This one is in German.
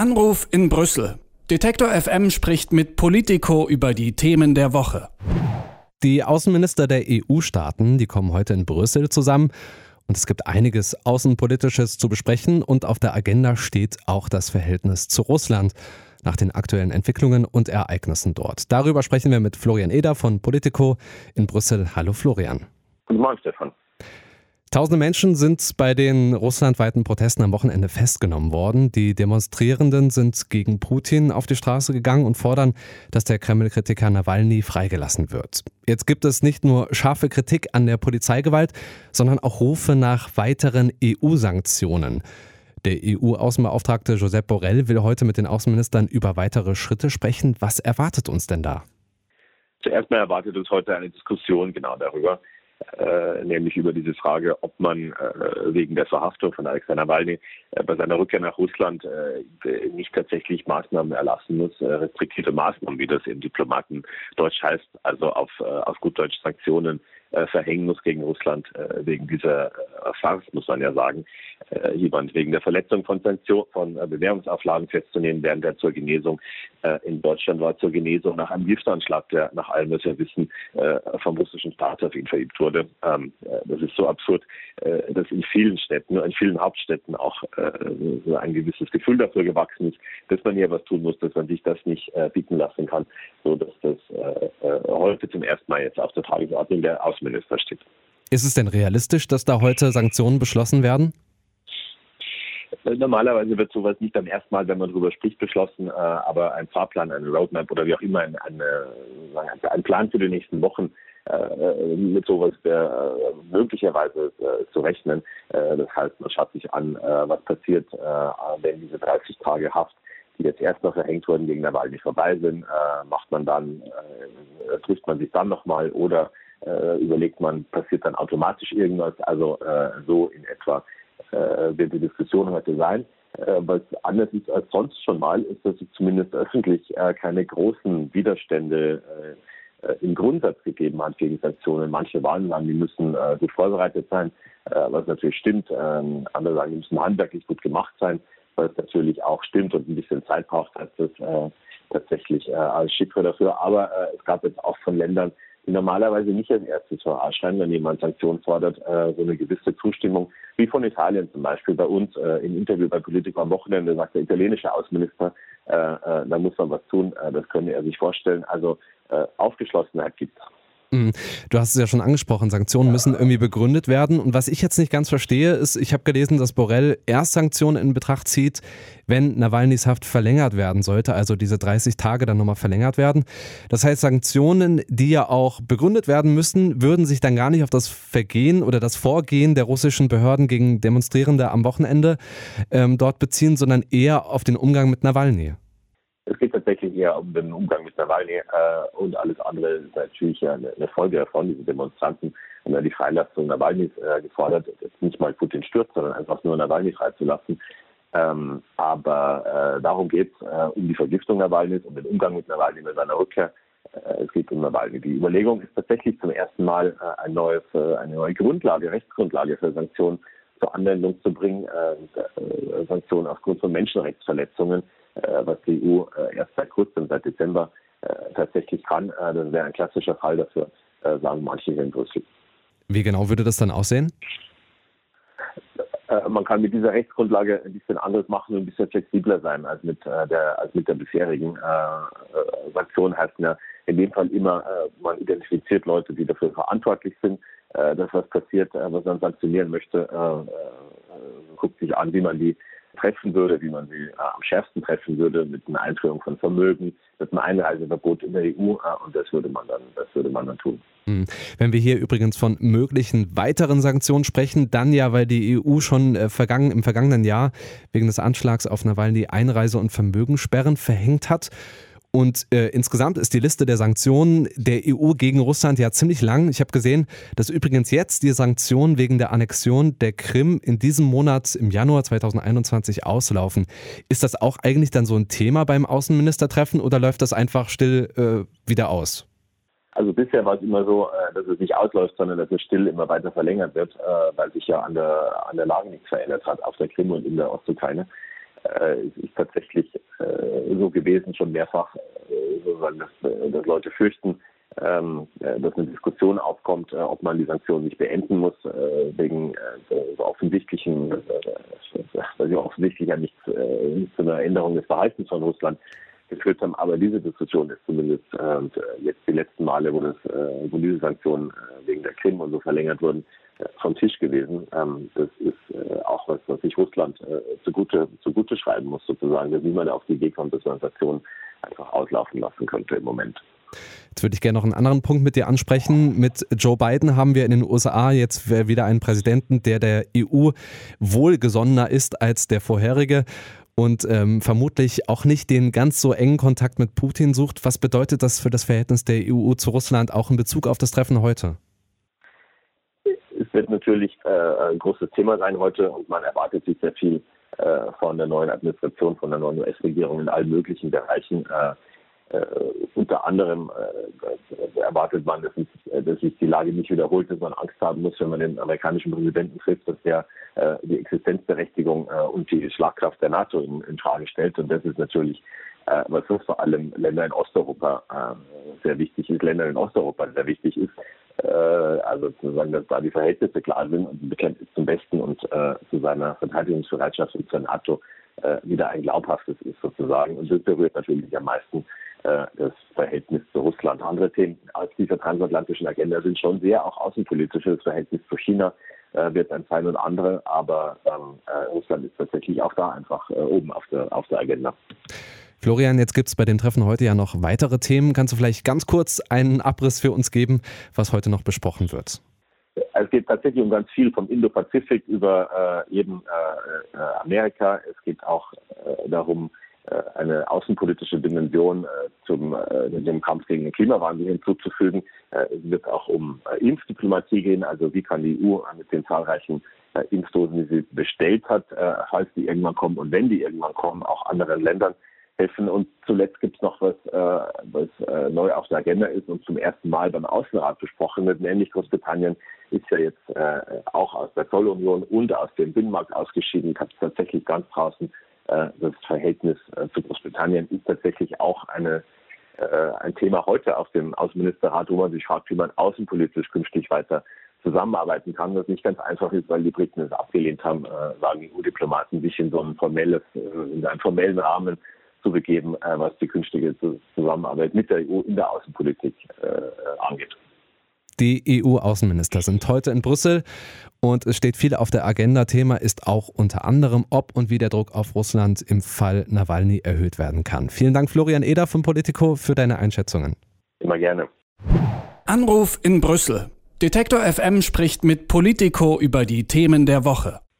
Anruf in Brüssel. Detektor FM spricht mit Politico über die Themen der Woche. Die Außenminister der EU-Staaten, die kommen heute in Brüssel zusammen. Und es gibt einiges Außenpolitisches zu besprechen und auf der Agenda steht auch das Verhältnis zu Russland nach den aktuellen Entwicklungen und Ereignissen dort. Darüber sprechen wir mit Florian Eder von Politico in Brüssel. Hallo Florian. Guten Morgen, Stefan. Tausende Menschen sind bei den russlandweiten Protesten am Wochenende festgenommen worden. Die Demonstrierenden sind gegen Putin auf die Straße gegangen und fordern, dass der Kreml-Kritiker Nawalny freigelassen wird. Jetzt gibt es nicht nur scharfe Kritik an der Polizeigewalt, sondern auch Rufe nach weiteren EU-Sanktionen. Der EU-Außenbeauftragte Josep Borrell will heute mit den Außenministern über weitere Schritte sprechen. Was erwartet uns denn da? Zuerst mal erwartet uns heute eine Diskussion genau darüber, äh, nämlich über diese Frage, ob man äh, wegen der Verhaftung von Alexander Nawalny äh, bei seiner Rückkehr nach Russland äh, nicht tatsächlich Maßnahmen erlassen muss, äh, restriktive Maßnahmen, wie das im Diplomaten Deutsch heißt, also auf, äh, auf gut Deutsch Sanktionen verhängen muss gegen Russland wegen dieser Farce, muss man ja sagen, jemand wegen der Verletzung von Sanktionen, von Bewährungsauflagen festzunehmen, während er zur Genesung in Deutschland war, zur Genesung nach einem Giftanschlag, der nach allem, was wir wissen, vom russischen Staat auf ihn verübt wurde. Ähm, das ist so absurd, dass in vielen Städten, in vielen Hauptstädten auch äh, ein gewisses Gefühl dafür gewachsen ist, dass man hier was tun muss, dass man sich das nicht äh, bieten lassen kann, so dass das äh, äh, heute zum ersten Mal jetzt auf der Tagesordnung der Außenminister steht. Ist es denn realistisch, dass da heute Sanktionen beschlossen werden? Äh, normalerweise wird sowas nicht am ersten Mal, wenn man darüber spricht, beschlossen, äh, aber ein Fahrplan, eine Roadmap oder wie auch immer, ein, eine, ein Plan für die nächsten Wochen äh, mit sowas wäre äh, möglicherweise äh, zu rechnen. das heißt, man schaut sich an, was passiert, wenn diese 30 Tage Haft die jetzt erst noch verhängt wurden, gegen Nawalny vorbei sind, macht man dann, trifft man sich dann nochmal oder überlegt man, passiert dann automatisch irgendwas. Also so in etwa wird die Diskussion heute sein. was anders ist als sonst schon mal, ist, dass es zumindest öffentlich keine großen Widerstände äh, im Grundsatz gegeben hat gegen Sanktionen. Manche waren sagen, die müssen äh, gut vorbereitet sein, äh, was natürlich stimmt. Ähm, andere sagen, die müssen handwerklich gut gemacht sein, was natürlich auch stimmt und ein bisschen Zeit braucht, als das äh, tatsächlich äh, als Chiffre dafür. Aber äh, es gab jetzt auch von Ländern, normalerweise nicht als erstes vorschreiben, wenn jemand Sanktionen fordert, äh, so eine gewisse Zustimmung, wie von Italien zum Beispiel. Bei uns äh, im Interview bei Politico am Wochenende sagt der italienische Außenminister, äh, äh, da muss man was tun, äh, das könne er sich vorstellen. Also äh, Aufgeschlossenheit gibt. Mhm. Du hast es ja schon angesprochen, Sanktionen müssen irgendwie begründet werden. Und was ich jetzt nicht ganz verstehe, ist, ich habe gelesen, dass Borrell erst Sanktionen in Betracht zieht, wenn Nawalnys Haft verlängert werden sollte, also diese 30 Tage dann nochmal verlängert werden. Das heißt, Sanktionen, die ja auch begründet werden müssen, würden sich dann gar nicht auf das Vergehen oder das Vorgehen der russischen Behörden gegen Demonstrierende am Wochenende ähm, dort beziehen, sondern eher auf den Umgang mit Nawalny. Es geht tatsächlich eher um den Umgang mit Nawalny äh, und alles andere ist natürlich eine, eine Folge davon. Diese Demonstranten haben ja die Freilassung Nawalnys äh, gefordert, jetzt nicht mal Putin stürzt, sondern einfach nur Nawalny freizulassen. Ähm, aber äh, darum geht es äh, um die Vergiftung Nawalnys, um den Umgang mit Nawalny bei seiner Rückkehr. Äh, es geht um Nawalny. Die Überlegung ist tatsächlich zum ersten Mal äh, ein neues, äh, eine neue Grundlage, Rechtsgrundlage für Sanktionen zur Anwendung zu bringen, äh, Sanktionen aufgrund von Menschenrechtsverletzungen äh, was die EU äh, erst seit kurzem, seit Dezember, äh, tatsächlich kann. das wäre ein klassischer Fall dafür, sagen manche hier in Brüssel. Wie genau würde das dann aussehen? man kann mit dieser Rechtsgrundlage ein bisschen anderes machen und ein bisschen flexibler sein als mit der als mit der bisherigen äh, Sanktion heißt ja in dem Fall immer, äh, man identifiziert Leute, die dafür verantwortlich sind, äh, dass was passiert, was man sanktionieren möchte, guckt sich an, wie man die treffen würde, wie man sie äh, am schärfsten treffen würde, mit einer Einführung von Vermögen, mit einem Einreiseverbot in der EU äh, und das würde man dann, das würde man dann tun. Hm. Wenn wir hier übrigens von möglichen weiteren Sanktionen sprechen, dann ja, weil die EU schon äh, vergangen, im vergangenen Jahr wegen des Anschlags auf Nawalny Einreise- und Vermögenssperren verhängt hat. Und äh, insgesamt ist die Liste der Sanktionen der EU gegen Russland ja ziemlich lang. Ich habe gesehen, dass übrigens jetzt die Sanktionen wegen der Annexion der Krim in diesem Monat im Januar 2021 auslaufen. Ist das auch eigentlich dann so ein Thema beim Außenministertreffen oder läuft das einfach still äh, wieder aus? Also bisher war es immer so, äh, dass es nicht ausläuft, sondern dass es still immer weiter verlängert wird, äh, weil sich ja an der, an der Lage nichts verändert hat auf der Krim und in der Ostukraine. Äh, äh, ist tatsächlich äh, so gewesen, schon mehrfach, äh, dass, äh, Leute fürchten, ähm, äh, dass eine Diskussion aufkommt, äh, ob man die Sanktionen nicht beenden muss, äh, wegen so offensichtlichen, weil sie offensichtlich ja nicht zu einer Änderung des Verhaltens von Russland geführt haben. Aber diese Diskussion ist zumindest jetzt die letzten Male, wo, das, wo diese Sanktionen wegen der Krim und so verlängert wurden, vom Tisch gewesen. Ähm, das ist auch was, was sich Russland zugute, zugute schreiben muss, sozusagen, dass niemand auf die Idee kommt, dass man Sanktionen einfach auslaufen lassen könnte im Moment. Jetzt würde ich gerne noch einen anderen Punkt mit dir ansprechen. Mit Joe Biden haben wir in den USA jetzt wieder einen Präsidenten, der der EU wohlgesonnener ist als der vorherige und ähm, vermutlich auch nicht den ganz so engen Kontakt mit Putin sucht. Was bedeutet das für das Verhältnis der EU zu Russland auch in Bezug auf das Treffen heute? Wird natürlich äh, ein großes Thema sein heute und man erwartet sich sehr viel äh, von der neuen Administration, von der neuen US-Regierung in allen möglichen Bereichen. Äh, äh, unter anderem äh, erwartet man, dass, es, dass, sich die Lage nicht wiederholt, dass man Angst haben muss, wenn man den amerikanischen Präsidenten trifft, dass der äh, die Existenzberechtigung äh, und die Schlagkraft der NATO in, in, Frage stellt. Und das ist natürlich, äh, was für vor allem Länder in Osteuropa äh, sehr wichtig ist, Länder in Osteuropa sehr wichtig ist. Also sozusagen, dass da die Verhältnisse klar sind und ein Bekenntnis zum Besten und zu seiner Verteidigungsbereitschaft und zur NATO wieder ein glaubhaftes ist sozusagen. Und das berührt natürlich am meisten äh, das Verhältnis zu Russland. Andere Themen aus dieser transatlantischen Agenda sind schon sehr auch außenpolitische. Das Verhältnis zu China äh, wird ein sein und andere, aber ähm, äh, Russland ist tatsächlich auch da einfach äh, oben auf der, auf der Agenda. Florian, jetzt gibt es bei dem Treffen heute ja noch weitere Themen. Kannst du vielleicht ganz kurz einen Abriss für uns geben, was heute noch besprochen wird? Es geht tatsächlich um ganz viel vom Indo-Pazifik über äh, eben äh, Amerika. Es geht auch darum, äh, eine außenpolitische Dimension äh, zum äh, dem Kampf gegen den Klimawandel hinzuzufügen. Es wird auch um Impfdiplomatie gehen, also wie kann die EU mit den zahlreichen Impfdosen, die sie bestellt hat, falls die irgendwann kommen und wenn die irgendwann kommen, auch anderen Ländern helfen. Und zuletzt gibt es noch was, was neu auf der Agenda ist und zum ersten Mal beim Außenrat besprochen wird, nämlich Großbritannien ist ja jetzt auch aus der Zollunion und aus dem Binnenmarkt ausgeschieden, hat tatsächlich ganz draußen äh, das Verhältnis äh, zu Großbritannien. Ist tatsächlich auch eine, äh, ein Thema heute auf dem Außenministerrat, wo man sich fragt, wie man außenpolitisch künftig weiter zusammenarbeiten kann, was nicht ganz einfach ist, weil die Briten es abgelehnt haben, sagen EU-Diplomaten, sich in so ein formelles, in einen formellen Rahmen zu begeben, was die künftige Zusammenarbeit mit der EU in der Außenpolitik angeht. Die EU-Außenminister sind heute in Brüssel und es steht viel auf der Agenda. Thema ist auch unter anderem, ob und wie der Druck auf Russland im Fall Nawalny erhöht werden kann. Vielen Dank, Florian Eder von Politico, für deine Einschätzungen. Immer gerne. Anruf in Brüssel. Detektor FM spricht mit Politico über die Themen der Woche.